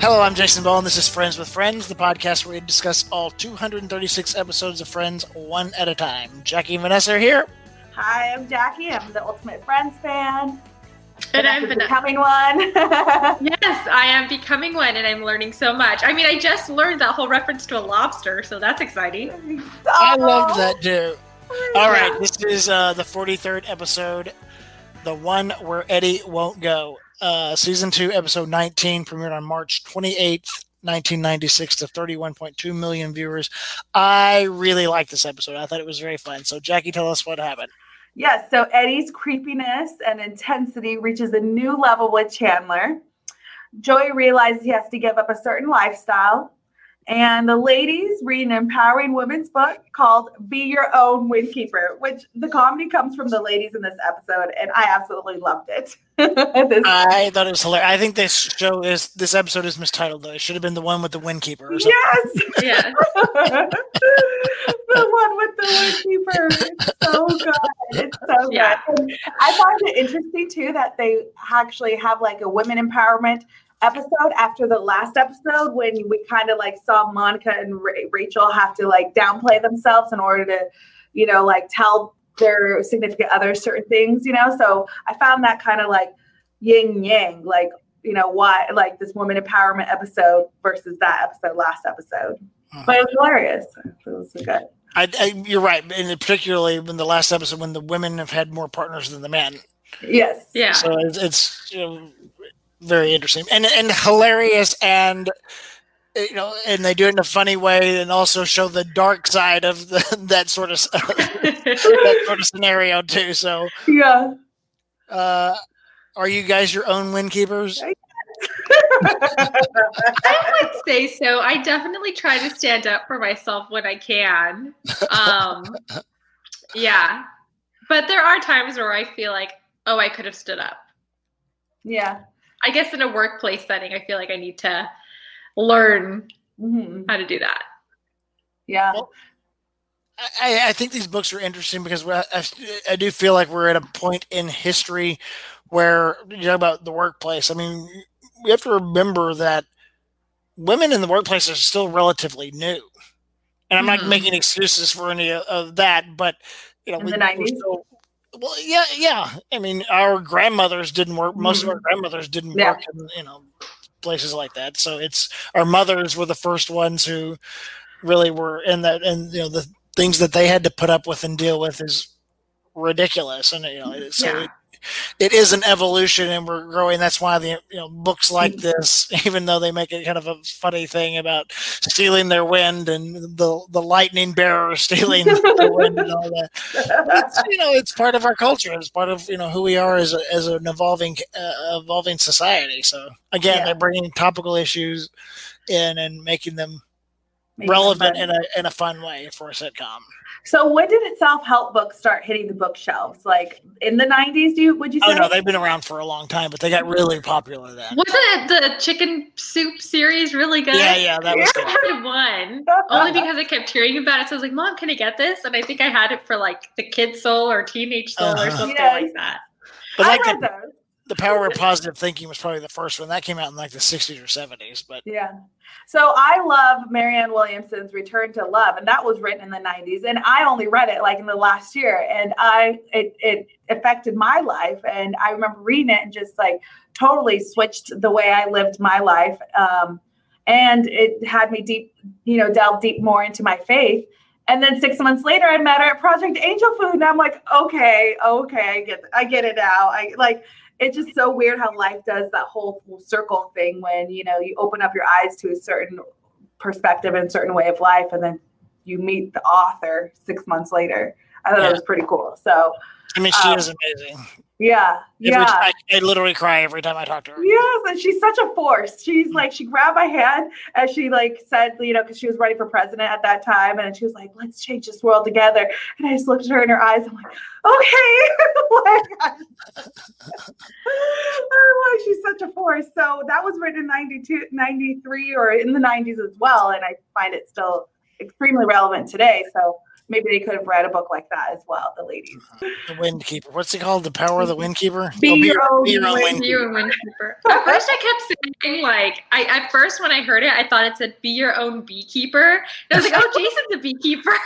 Hello, I'm Jason Ball, and this is Friends with Friends, the podcast where we discuss all 236 episodes of Friends one at a time. Jackie and Vanessa are here. Hi, I'm Jackie. I'm the Ultimate Friends fan. And I'm Vanessa. becoming one. yes, I am becoming one, and I'm learning so much. I mean, I just learned that whole reference to a lobster, so that's exciting. I loved that too. All right, this is uh, the 43rd episode, the one where Eddie won't go. Uh, season two, episode 19, premiered on March 28th, 1996 to 31.2 million viewers. I really liked this episode. I thought it was very fun. So, Jackie, tell us what happened. Yes, so Eddie's creepiness and intensity reaches a new level with Chandler. Joey realizes he has to give up a certain lifestyle and the ladies read an empowering women's book called Be Your Own Windkeeper, which the comedy comes from the ladies in this episode, and I absolutely loved it. I thought it was hilarious. I think this show is this episode is mistitled though. It should have been the one with the windkeeper. Yes, yeah, the one with the windkeeper. It's so good. It's so yeah. good. And I find it interesting too that they actually have like a women empowerment episode after the last episode when we kind of like saw Monica and Rachel have to like downplay themselves in order to, you know, like tell their significant other certain things, you know. So I found that kind of like yin yang, like you know why like this woman empowerment episode versus that episode last episode. Uh-huh. But it was hilarious. It was good. I, I, you're right, and particularly in the last episode when the women have had more partners than the men. Yes. Yeah. So it's, it's you know, very interesting and and hilarious and you know and they do it in a funny way and also show the dark side of the, that sort of that sort of scenario too so yeah uh are you guys your own wind keepers I would say so. I definitely try to stand up for myself when I can. Um, yeah, but there are times where I feel like, oh, I could have stood up. Yeah, I guess in a workplace setting, I feel like I need to learn mm-hmm. how to do that. Yeah. Well, I, I, think these books are interesting because I, I, do feel like we're at a point in history where you talk about the workplace. I mean, we have to remember that women in the workplace are still relatively new, and I'm mm-hmm. not making excuses for any of that. But you know, in we, the 90s. Still, well, yeah, yeah. I mean, our grandmothers didn't work. Most mm-hmm. of our mm-hmm. grandmothers didn't yeah. work in, you know, places like that. So it's our mothers were the first ones who really were in that, and you know, the things that they had to put up with and deal with is ridiculous. And you know, so yeah. it, it is an evolution and we're growing. That's why the you know books like mm-hmm. this, even though they make it kind of a funny thing about stealing their wind and the the lightning bearer stealing the wind and all that. It's, you know, it's part of our culture. It's part of you know who we are as a, as an evolving uh, evolving society. So again, yeah. they're bringing topical issues in and making them relevant in a in a fun way for a sitcom. So when did self help books start hitting the bookshelves? Like in the nineties? Do you would you say? Oh no, they've been around for a long time, but they got really popular then. Wasn't the chicken soup series really good? Yeah, yeah, that was. I had one only because I kept hearing about it. So I was like, "Mom, can I get this?" And I think I had it for like the kid soul or teenage soul uh-huh. or something yes. like that. But I like the, the power of positive thinking was probably the first one. That came out in like the 60s or 70s but yeah. So i love marianne williamson's return to love and that was written in the 90s and i only read it like in the last year and i it, it affected my life and i remember reading it and just like totally switched the way i lived my life um, and it had me deep you know delve deep more into my faith and then six months later, I met her at Project Angel Food, and I'm like, okay, okay, I get, I get it now. I like, it's just so weird how life does that whole full circle thing when you know you open up your eyes to a certain perspective and certain way of life and then you meet the author six months later i thought yeah. that was pretty cool so i mean she um, is amazing yeah, yeah. I, I, literally cry every time I talk to her. Yes, and she's such a force. She's like, she grabbed my hand as she like said, you know, because she was running for president at that time, and she was like, "Let's change this world together." And I just looked at her in her eyes. I'm like, "Okay." oh, she's such a force. So that was written in 92, 93 or in the 90s as well, and I find it still extremely relevant today. So maybe they could have read a book like that as well, the ladies. The Wind Keeper. What's it called? The Power of the Wind Keeper? Be Oh, your own be your own wind Wind Be your own keeper. At first, I kept saying like, I at first when I heard it, I thought it said "be your own beekeeper." And I was like, "Oh, Jason's a beekeeper."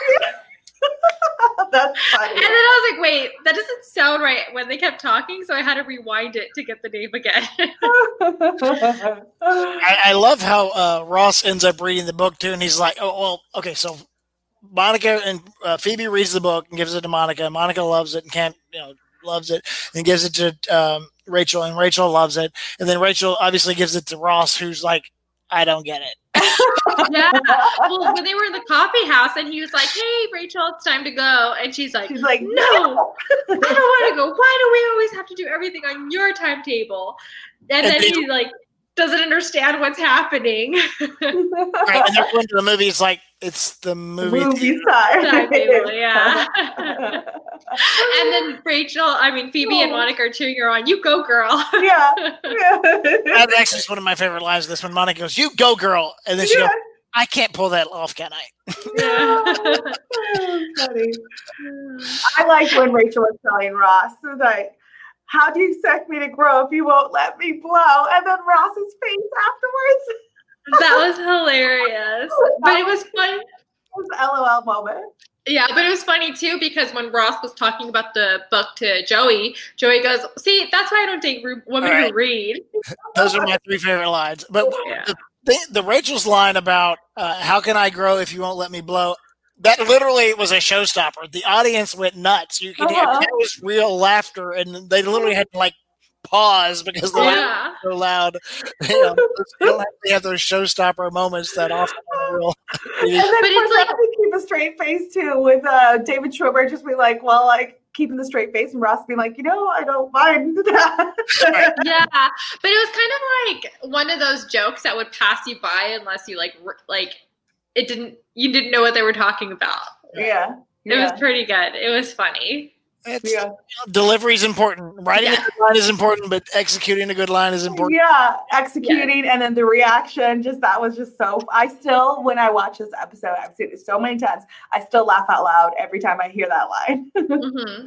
That's funny. And then I was like, "Wait, that doesn't sound right." When they kept talking, so I had to rewind it to get the name again. I, I love how uh, Ross ends up reading the book too, and he's like, "Oh, well, okay." So Monica and uh, Phoebe reads the book and gives it to Monica. Monica loves it and can't, you know, loves it and gives it to um, Rachel, and Rachel loves it. And then Rachel obviously gives it to Ross, who's like, "I don't get it." yeah. Well, when they were in the coffee house, and he was like, "Hey, Rachel, it's time to go," and she's like, She's like, "No, I don't want to go. Why do we always have to do everything on your timetable?" And And then they- he like doesn't understand what's happening. Right? And they're going to the movie. It's like it's the movie. Movie time. Yeah. and then Rachel, I mean Phoebe and oh. Monica are cheering her on. You go, girl. yeah. That actually is one of my favorite lines. of This one, Monica goes, "You go, girl," and then she Yeah. goes, "I can't pull that off, can I?" Oh, funny. I like when Rachel was telling Ross, it was like, how do you expect me to grow if you won't let me blow? And then Ross's face afterwards that was hilarious. But it was fun. It was an LOL moment. Yeah, but it was funny too because when Ross was talking about the book to Joey, Joey goes, "See, that's why I don't date re- women All right. who read." Those are my three favorite lines. But Yeah. the, the Rachel's line about uh, "How can I grow if you won't let me blow?" That literally was a showstopper. The audience went nuts. You could hear Uh-huh. that was real laughter, and they literally had to like pause because the laugh Yeah. was so loud. You know, they don't actually have those showstopper moments that often are real. And then But but it's like- keep a straight face too with uh, David Schwimmer just be like, well, like keeping the straight face and Ross being like, you know, I don't mind that. yeah, but it was kind of like one of those jokes that would pass you by unless you like r- like it didn't you didn't know what they were talking about. yeah. It Yeah. was pretty good. It was funny. It's, yeah. Delivery is important. Writing Yeah. a good line is important, but executing a good line is important. Yeah, executing and then the reaction, just that was just so. I still, when I watch this episode, I've seen it so many times. I still laugh out loud every time I hear that line. hmm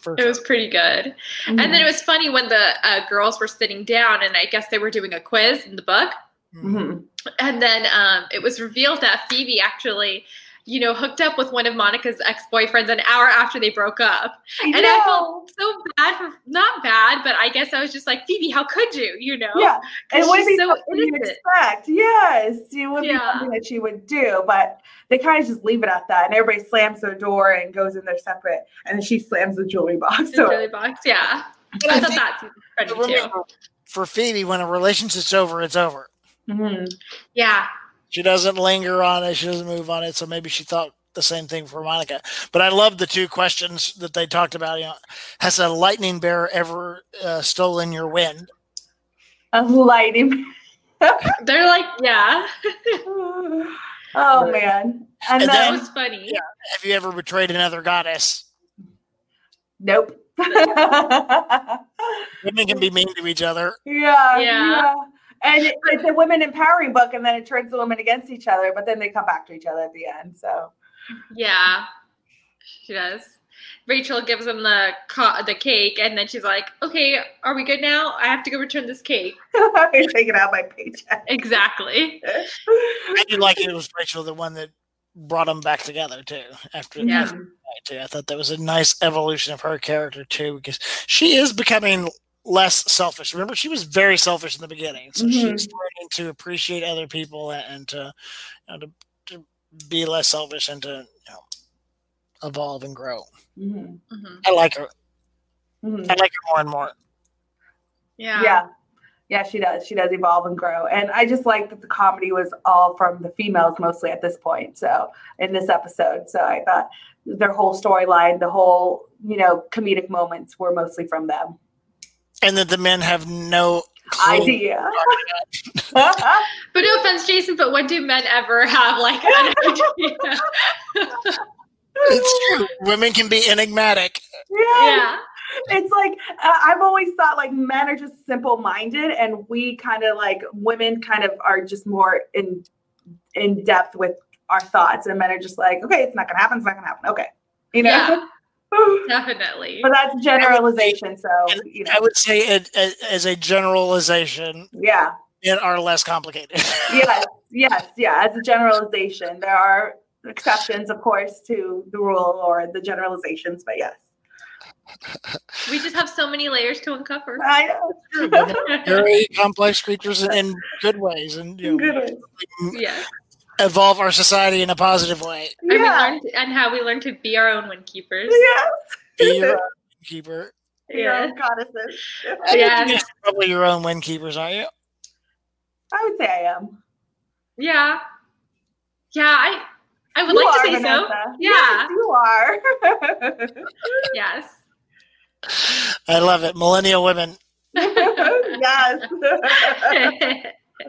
For It was pretty good. And then it was funny when the uh, girls were sitting down, and I guess they were doing a quiz in the book. Mhm. And then um, it was revealed that Phoebe actually, you know, hooked up with one of Monica's ex boyfriends an hour after they broke up. And I felt so bad for not bad, but I guess I was just like, Phoebe, how could you? You know? yeah, it 'Cause would she's so something you'd expect. Yes, it would be Yeah. something that she would do, but they kind of just leave it at that, and everybody slams their door and goes in their separate, and then she slams the jewelry box. The So jewelry box, yeah. I I thought think- that seemed pretty for Phoebe, when a relationship's over, it's over. Mhm. Yeah. She doesn't linger on it. She doesn't move on it. So maybe she thought the same thing for Monica. But I love the two questions that they talked about. You know, has a lightning bear ever uh, stolen your wind? a lightning. They're like, yeah. oh man, and, And That then was funny. Yeah. Have you ever betrayed another goddess? nope. Women can be mean to each other. Yeah, Yeah. yeah. And it- it's a women empowering book, and then it turns the women against each other, but then they come back to each other at the end. So Yeah, she does. Rachel gives them the co- the cake, and then she's like, "Okay, are we good now? I have to go return this cake." I take it out my paycheck. Exactly. I do like it was Rachel, the one that brought them back together too. After, Yeah. after too. I thought that was a nice evolution of her character too, because she is becoming less selfish. Remember, she was very selfish in the beginning, so Mhm. she's learning to appreciate other people and, and to, you know, to to be less selfish and to you know evolve and grow. Mhm. Mhm. I like her. Mhm. I like her more and more. Yeah. Yeah. Yeah, she does. She does evolve and grow. And I just like that the comedy was all from the females mostly at this point. So in this episode. So I thought their whole storyline, the whole, you know, comedic moments were mostly from them. And that the men have no clue. Idea. But no offense, Jason. But when do men ever have like an idea? It's true. Women can be enigmatic. yeah. yeah. It's like uh, I've always thought like men are just simple minded and we kind of like women kind of are just more in in depth with our thoughts, and men are just like, okay, it's not gonna happen. It's not gonna happen. Okay, you know. Yeah. Definitely. But that's generalization. So you know. I would say it, as a generalization, yeah. it are less complicated. yes, yes, yeah. As a generalization, there are exceptions, of course, to the rule or the generalizations, but yes. We just have so many layers to uncover. I know. Very complex creatures in, in good ways, and you know, Good ways. Yeah. Evolve our society in a positive way. And, we Yeah. learned, and how we learn to be our own wind keepers. Yes. Be your own keeper. Yeah. Yeah. Goddesses. Yeah. You're probably your own wind keepers, aren't you? I would say I am. Yeah. Yeah, I I would You like to say so. Yeah. Yes, you are. Yes. I love it. Millennial women. yes. All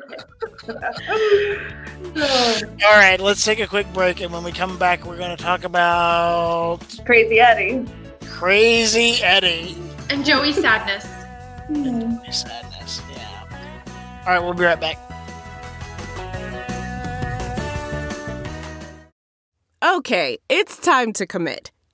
right, let's take a quick break, and when we come back, we're going to talk about Crazy Eddie. Crazy Eddie. and Joey's sadness. Sadness. Yeah. All right, we'll be right back. Okay, it's time to commit.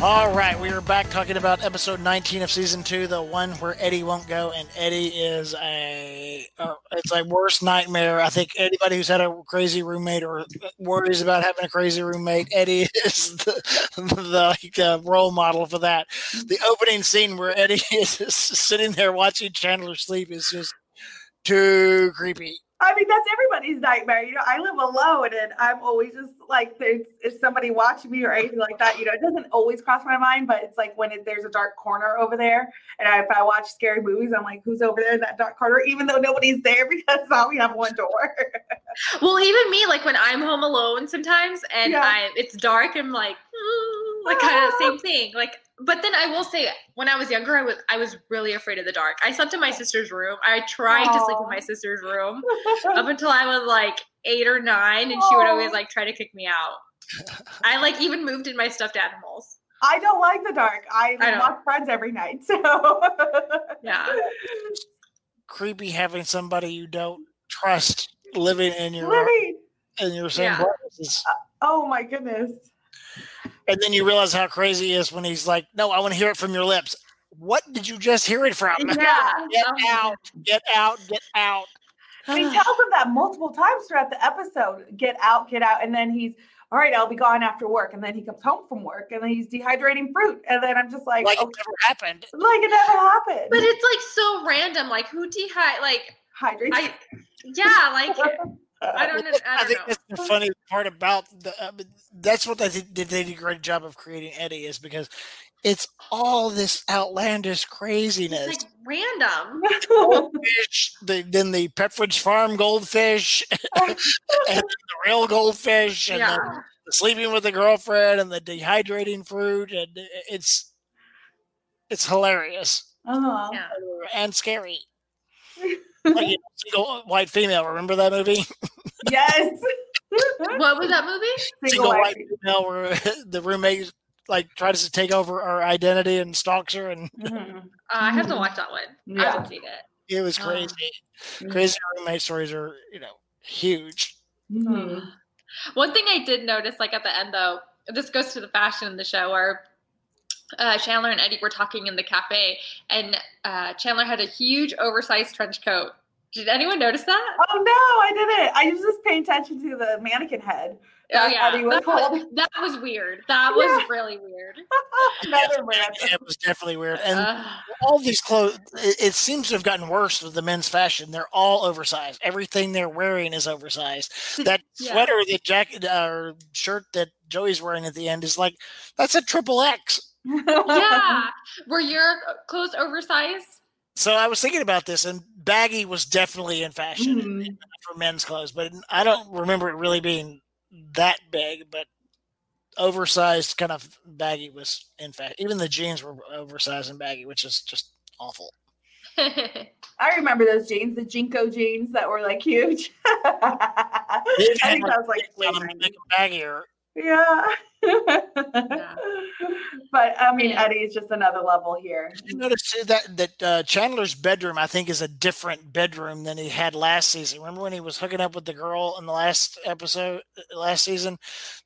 All right, we are back talking about episode 19 of season two, the one where Eddie won't go, and Eddie is a uh, it's a worst nightmare. I think anybody who's had a crazy roommate or worries about having a crazy roommate, Eddie is the the like, uh, role model for that. The opening scene where Eddie is sitting there watching Chandler sleep is just too creepy. I mean, that's everybody's nightmare. You know, I live alone and I'm always just like, there's is somebody watching me or anything like that. You know, it doesn't always cross my mind, but it's like when it, there's a dark corner over there. And I, if I watch scary movies, I'm like, who's over there in that dark corner? Even though nobody's there because all we have one door. Well, even me, like when I'm home alone sometimes and Yeah. I it's dark, I'm like, "Mm," like kind of the same thing. Like, but then I will say, when I was younger, I was I was really afraid of the dark. I slept in my sister's room. I tried to sleep in my sister's room up until I was like eight or nine, and she would always like try to kick me out. I like even moved in my stuffed animals. I don't like the dark. I, I don't. Friends every night. So Yeah. Creepy having somebody you don't trust living in your Living. in your same Yeah. place. Uh, oh my goodness. And then you realize how crazy he is when he's like, "No, I want to hear it from your lips." What did you just hear it from? Yeah. Get Oh out! Get out! Get out! And he tells him that multiple times throughout the episode get out, get out. And then he's, all right, I'll be gone after work. And then he comes home from work and then he's dehydrating fruit. And then I'm just like, Like okay, it never happened. like it never happened. But it's like so random. Like who dehy like Hydrate. I yeah like I don't know. I I don't think know. that's the funny part about the. Uh, that's what they did. They did a great job of creating Eddie is because it's all this outlandish craziness. It's like random. goldfish, the, then the Pepperidge Farm goldfish, and the real goldfish, and Yeah. then the sleeping with the girlfriend, and the dehydrating fruit, and it's it's hilarious uh-huh. Yeah. and scary. Like, you know, single white female. Remember that movie? Yes. What was that movie? Single white white female, where the roommate like tries to take over her identity and stalks her, and Mhm. Uh, I have to watch that one. I Yeah. haven't seen it. it was crazy. Mhm. Crazy roommate stories are you know huge. Mhm. One thing I did notice, like at the end though, this goes to the fashion in the show where uh, Chandler and Eddie were talking in the cafe, and uh, Chandler had a huge oversized trench coat, Did anyone notice that? Oh no, I didn't. I was just paying attention to the mannequin head. Oh That yeah, was that was, that was weird. That was really weird. Another Yeah, rant. it was definitely weird. And Ugh. all these clothes, it, it seems to have gotten worse with the men's fashion. They're all oversized. Everything they're wearing is oversized. That Yeah. sweater, the jacket, uh, or shirt that Joey's wearing at the end is like that's a triple X. yeah. Were your clothes oversized? So I was thinking about this, and baggy was definitely in fashion Mhm. for men's clothes, but I don't remember it really being that big. But oversized, kind of baggy was in fact. Even the jeans were oversized and baggy, which is just awful. I remember those jeans, the JNCO jeans that were like huge. I think that was like late 90s. make 'em baggier. Yeah. But I mean, Yeah. Eddie is just another level here. You notice too that that uh, Chandler's bedroom, I think, is a different bedroom than he had last season. Remember when he was hooking up with the girl in the last episode, uh, last season?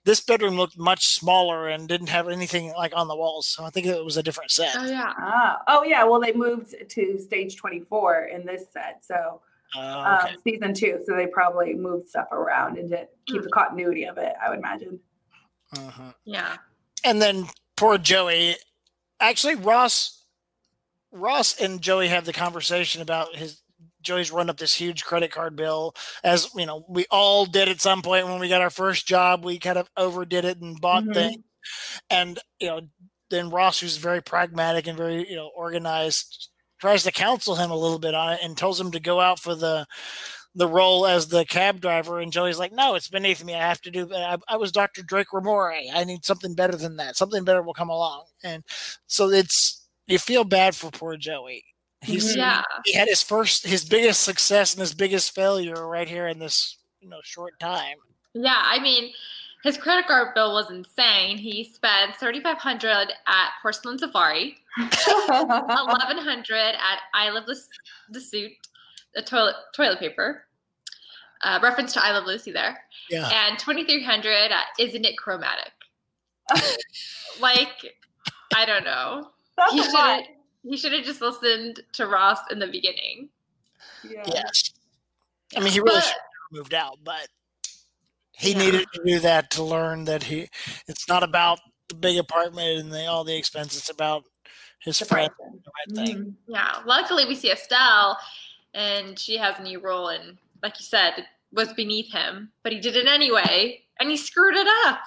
This bedroom looked much smaller and didn't have anything like on the walls. So I think it was a different set. oh yeah. Ah, oh yeah. Well, they moved to stage 24 in this set, so Uh, okay. um, season two. So they probably moved stuff around and to keep the continuity of it. I would imagine. Mhm. Yeah. And then poor Joey. Actually, Ross, Ross and Joey have the conversation about his. Joey's run up this huge credit card bill, as you know, we all did at some point when we got our first job. We kind of overdid it and bought Mhm. things, and you know, then Ross, who's very pragmatic and very you know organized, tries to counsel him a little bit on it and tells him to go out for the the role as the cab driver. And Joey's like, "No, it's beneath me. I have to do. I, I was Dr. Drake Ramoray. I need something better than that. Something better will come along." And so it's you feel bad for poor Joey. He's Mhm. Yeah. he had his first, his biggest success and his biggest failure right here in this you know short time. Yeah. I mean, his credit card bill was insane. He spent thirty five hundred at Porcelain Safari, eleven hundred at I Love the, the Suit, the toilet toilet paper. Uh, reference to I Love Lucy there, Yeah, and twenty three hundred at Isn't It Chromatic? like, I don't know. That's He should have. He should have just listened to Ross in the beginning. Yeah. yes. I mean, he really But- should have moved out, but he Yeah. needed to do that to learn that he. It's not about the big apartment and the, all the expense. It's about his The friend. The right thing. Mhm. Yeah. Luckily, we see Estelle, and she has a new role, and like you said, it was beneath him, but he did it anyway, and he screwed it up.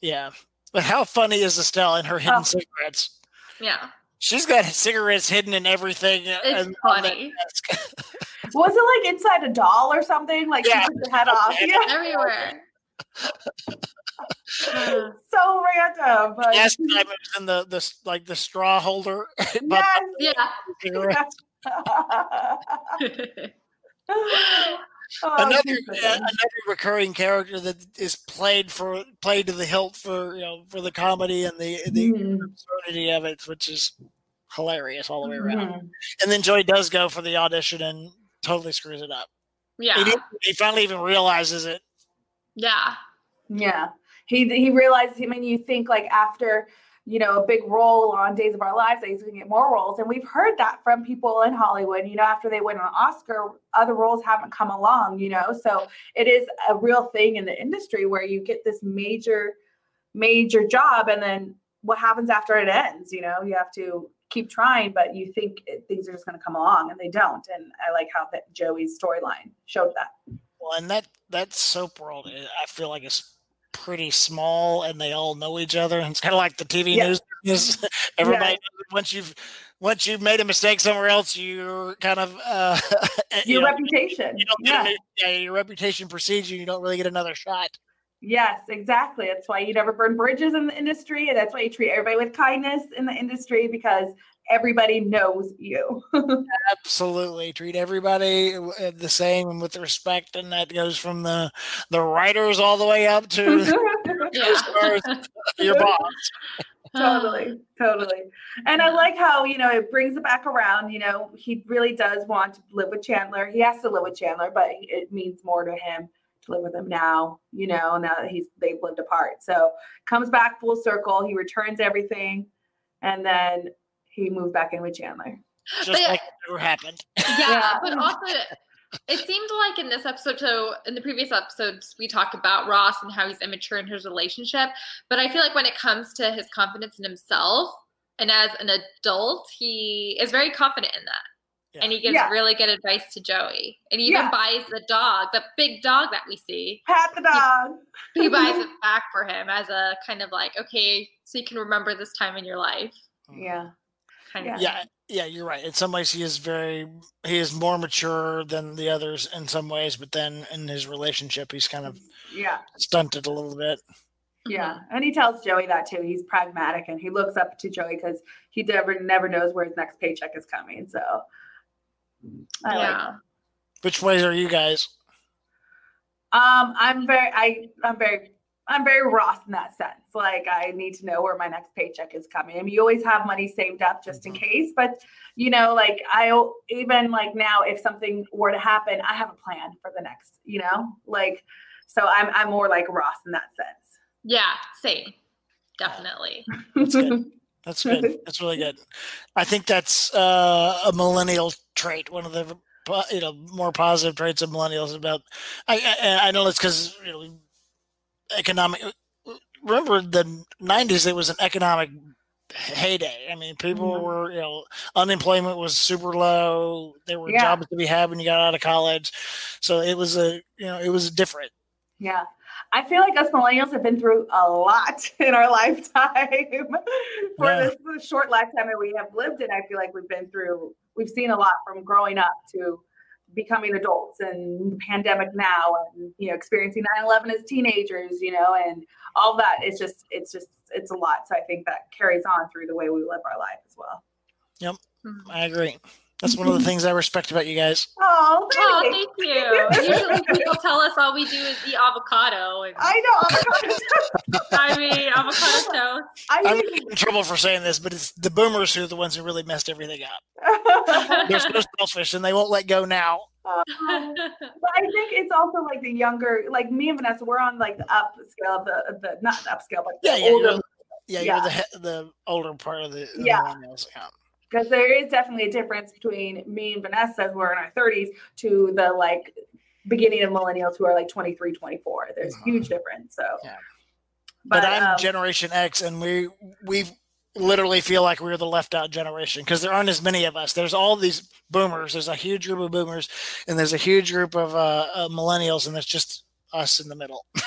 Yeah. But how funny is Estelle and her hidden Oh. cigarettes? Yeah, She's got cigarettes hidden in everything. it's and funny. Was it like inside a doll or something? Like Yeah. she took the head off. Yeah. Yeah. everywhere. Uh, So random. But Last time it was in the, the like the straw holder. yes. yeah. cigarettes. Oh, another uh, another recurring character that is played for played to the hilt for you know for the comedy and the the Mhm. absurdity of it, which is hilarious all the way around. Mhm. And then Joey does go for the audition and totally screws it up. He, yeah, didn't- he finally even realizes it. yeah, Yeah. He he realized I mean you think like after you know a big role on Days of Our Lives that he's gonna get more roles. And we've heard that from people in Hollywood, you know, after they win an Oscar, other roles haven't come along, you know. So it is a real thing in the industry where you get this major, major job and then what happens after it ends, you know, you have to keep trying, but you think things are just gonna come along and they don't. And I like how that Joey's storyline showed that. Well, and that that soap world, eh, I feel like it's pretty small, and they all know each other. And it's kind of like the TV Yeah. news. Everybody, once you've once you've made a mistake somewhere else, you're kind of uh, you Your know, reputation. you don't get Yeah. a, yeah, your reputation precedes you. You don't really get another shot. Yes, exactly. That's why you never burn bridges in the industry. And that's why you treat everybody with kindness in the industry because everybody knows you. Absolutely, treat everybody uh, the same and with respect, and that goes from the the writers all the way up to your boss. totally, totally. And I like how, you know, it brings it back around. You know, he really does want to live with Chandler. He has to live with Chandler, but it means more to him to live with him now, you know, now that he's they've lived apart. So comes back full circle. He returns everything and then he moved back in with Chandler. Just But- uh, like it never happened. yeah, Yeah. but also it seemed like in this episode, so in the previous episodes, we talked about Ross and how he's immature in his relationship. But I feel like when it comes to his confidence in himself and as an adult, he is very confident in that. Yeah. And he gives yeah. really good advice to Joey. And he even yeah. buys the dog, the big dog that we see. Pat the dog. He, he buys it back for him as a kind of like, okay, so you can remember this time in your life. Mm. Yeah. Kind of yeah. Yeah, you're right. In some ways, he is very he is more mature than the others in some ways, but then in his relationship, he's kind of yeah stunted a little bit. Yeah, and he tells Joey that too. He's pragmatic and he looks up to Joey because he never never knows where his next paycheck is coming. So, I yeah. Like Which ways are you guys? Um, I'm very I I'm very I'm very Ross in that sense. Like I need to know where my next paycheck is coming. I mean, you always have money saved up just in mm-hmm. case, but you know, like I even like now, if something were to happen, I have a plan for the next. You know, like so I'm I'm more like Ross in that sense. Yeah, same, definitely. That's good. That's good. That's really good. I think that's uh, a millennial trait. One of the you know more positive traits of millennials about. I I, I know it's because you know economic. Remember the '90s? It was an economic heyday. I mean, people mm-hmm. were, you know, unemployment was super low. There were yeah. jobs to be had when you got out of college. So it was a, you know, it was different. Yeah. I feel like us millennials have been through a lot in our lifetime. For yeah. this short lifetime that we have lived in, I feel like we've been through, we've seen a lot from growing up to becoming adults and pandemic now and you know experiencing 9-11 as teenagers you know and all that it's just it's just it's a lot. So i think that carries on through the way we live our life as well. Yep. Mm-hmm. i agree that's one of the things I respect about you guys. Oh, oh thank you. Usually people tell us all we do is eat avocado. And, I know avocado. I mean avocado toast. I am in trouble for saying this, but it's the boomers who are the ones who really messed everything up. They're so selfish, and they won't let go now. Um, but I think it's also like the younger, like me and Vanessa, we're on like the upscale of the, the not the upscale, but yeah, yeah, older. You're, yeah, yeah, you're the the older part of the, the yeah. millennials. Yeah because there is definitely a difference between me and Vanessa, who are in our 30s, to the like beginning of millennials who are like 23, 24. There's a huge difference. So, yeah. but, but, I'm um, Generation X, and we we literally feel like we're the left out generation because there aren't as many of us. There's all these boomers. There's a huge group of boomers, and there's a huge group of uh, uh, millennials, and there's just us in the middle.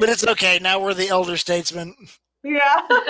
but it's okay. Now we're the elder statesmen. Yeah. and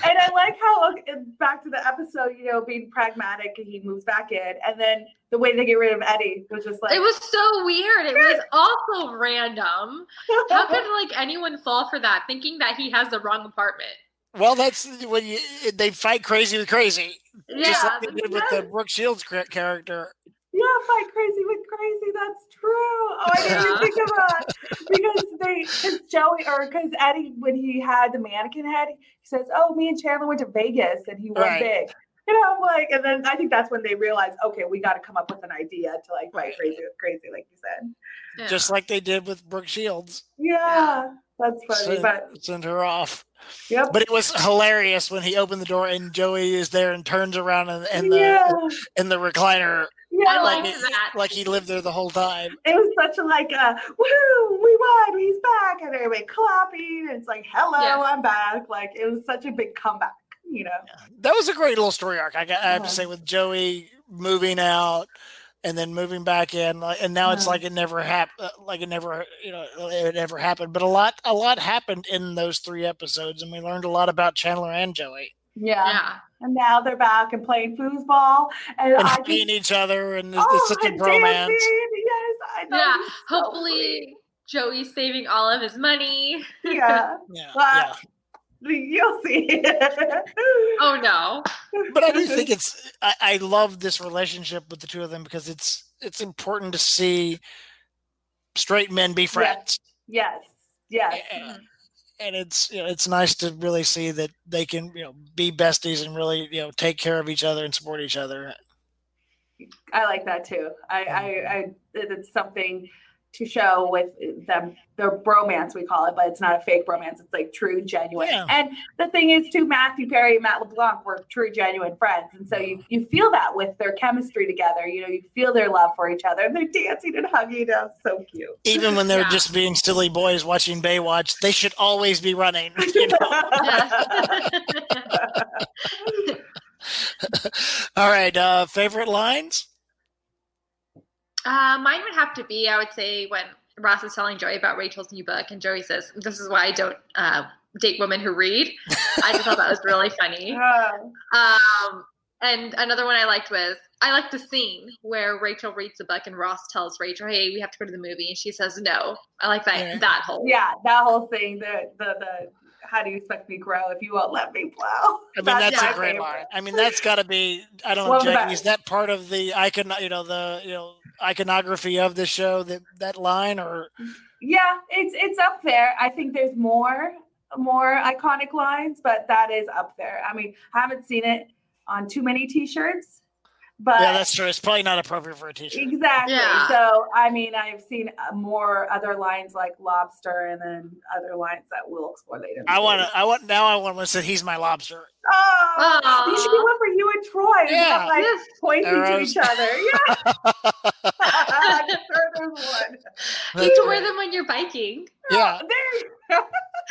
I like how back to the episode, you know, being pragmatic, he moves back in, and then the way they get rid of Eddie was just like it was so weird. It was also random. How could like anyone fall for that, thinking that he has the wrong apartment? Well, that's when you they fight crazy with crazy, yeah, just like they did with the Brooke Shields character. Yeah, fight crazy with crazy. That's true. Oh, I didn't even think of that uh, because they, because Joey or because Eddie, when he had the mannequin head, he says, "Oh, me and Chandler went to Vegas and he won right. big." You know, I'm like, and then I think that's when they realized, okay, we got to come up with an idea to like fight crazy with crazy, like you said. Yeah. Just like they did with Brooke Shields. Yeah, that's funny. Send, but send her off. Yep. But it was hilarious when he opened the door and Joey is there and turns around and, and the yeah. in the recliner. Yeah, like, it, like he lived there the whole time. It was such a like uh, a woo, we won, he's back, and everybody clapping. And it's like, hello, yes. I'm back. Like it was such a big comeback, you know. Yeah. That was a great little story arc. I, got, I have to uh-huh. say, with Joey moving out and then moving back in uh, and now it's mm-hmm. like it never happened uh, like it never you know uh, it never happened but a lot a lot happened in those three episodes and we learned a lot about chandler and joey yeah, yeah. and now they're back and playing foosball and, and hugging each other and it's, oh, it's such a bromance yes I know. yeah hopefully joey's saving all of his money yeah yeah, yeah. You'll see. oh no! But I do think it's. I, I love this relationship with the two of them because it's it's important to see straight men be friends. Yes. Yes. yes. And, and it's you know it's nice to really see that they can you know be besties and really you know take care of each other and support each other. I like that too. I I, I it's something to show with them their bromance we call it but it's not a fake bromance it's like true genuine Yeah. and the thing is too matthew perry and matt leblanc were true genuine friends and so you, you feel that with their chemistry together you know you feel their love for each other and they're dancing and hugging oh so cute Even when they're Yeah. just being silly boys watching Baywatch, they should always be running. You know? All right. Uh, favorite lines? Uh, mine would have to be, I would say, when Ross is telling Joey about Rachel's new book, and Joey says, "This is why I don't uh, date women who read." I just thought that was really funny. Um, and another one I liked was I liked the scene where Rachel reads the book and Ross tells Rachel, "Hey, we have to go to the movie," and she says, "No." I like that Yeah. that whole. yeah that whole thing the the the how do you expect me to grow if you won't let me blow I mean, that's, my a great favorite. line. I mean, that's got to be. I don't know, One of the Jackie. Is that part of the icon? You know, the you know iconography of the show. That that line, or Yeah, it's it's up there. I think there's more more iconic lines, but that is up there. I mean, I haven't seen it on too many t-shirts, but yeah, that's true. It's probably not appropriate for a t-shirt. exactly. Yeah. So, I mean, I've seen uh, more other lines like lobster and then other lines that we'll explore later. I want to. I want now. I want to say he's my lobster. Oh, Aw. you should be one for you and Troy. We Yeah. have, like Yes. pointing to each other. Yeah. I'm sure there's one. You can wear them when you're biking. Yeah, There you go.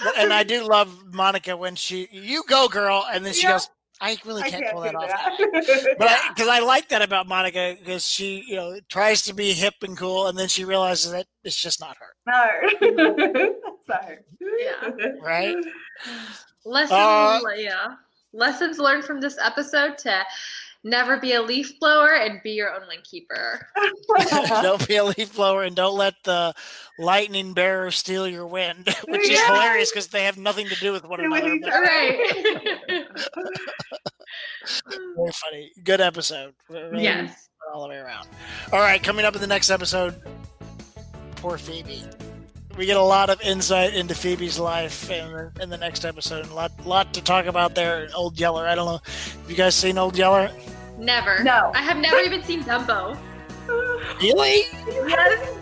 and I do love Monica when she you go girl, and then she Yeah. goes, I really can't, can't pull do that off. that. But because I like that about Monica because she you know tries to be hip and cool, and then she realizes that it's just not her, No. Sorry. Yeah. right? Lessons, Uh, yeah. Lessons learned from this episode to never be a leaf blower and be your own wind keeper. don't be a leaf blower and don't let the lightning bearer steal your wind, which is Yeah. hilarious because they have nothing to do with one another. each. Right. Very funny. Good episode. Really yes. all the way around. All right, coming up in the next episode, poor Phoebe. We get a lot of insight into Phoebe's life in the, in the next episode, and a lot, lot to talk about there. Old Yeller. I don't know. Have you guys seen Old Yeller? Never. No. I have never even seen Dumbo. Really? Yes.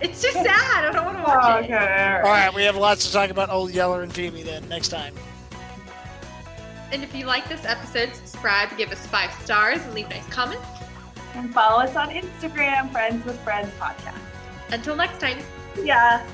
It's just sad. I don't want to Oh, watch okay. it. All right, we have lots to talk about Old Yeller and Phoebe then next time. And if you like this episode, subscribe, give us five stars, and leave nice comments. And follow us on Instagram, Friends with Friends Podcast. Until next time. Yeah.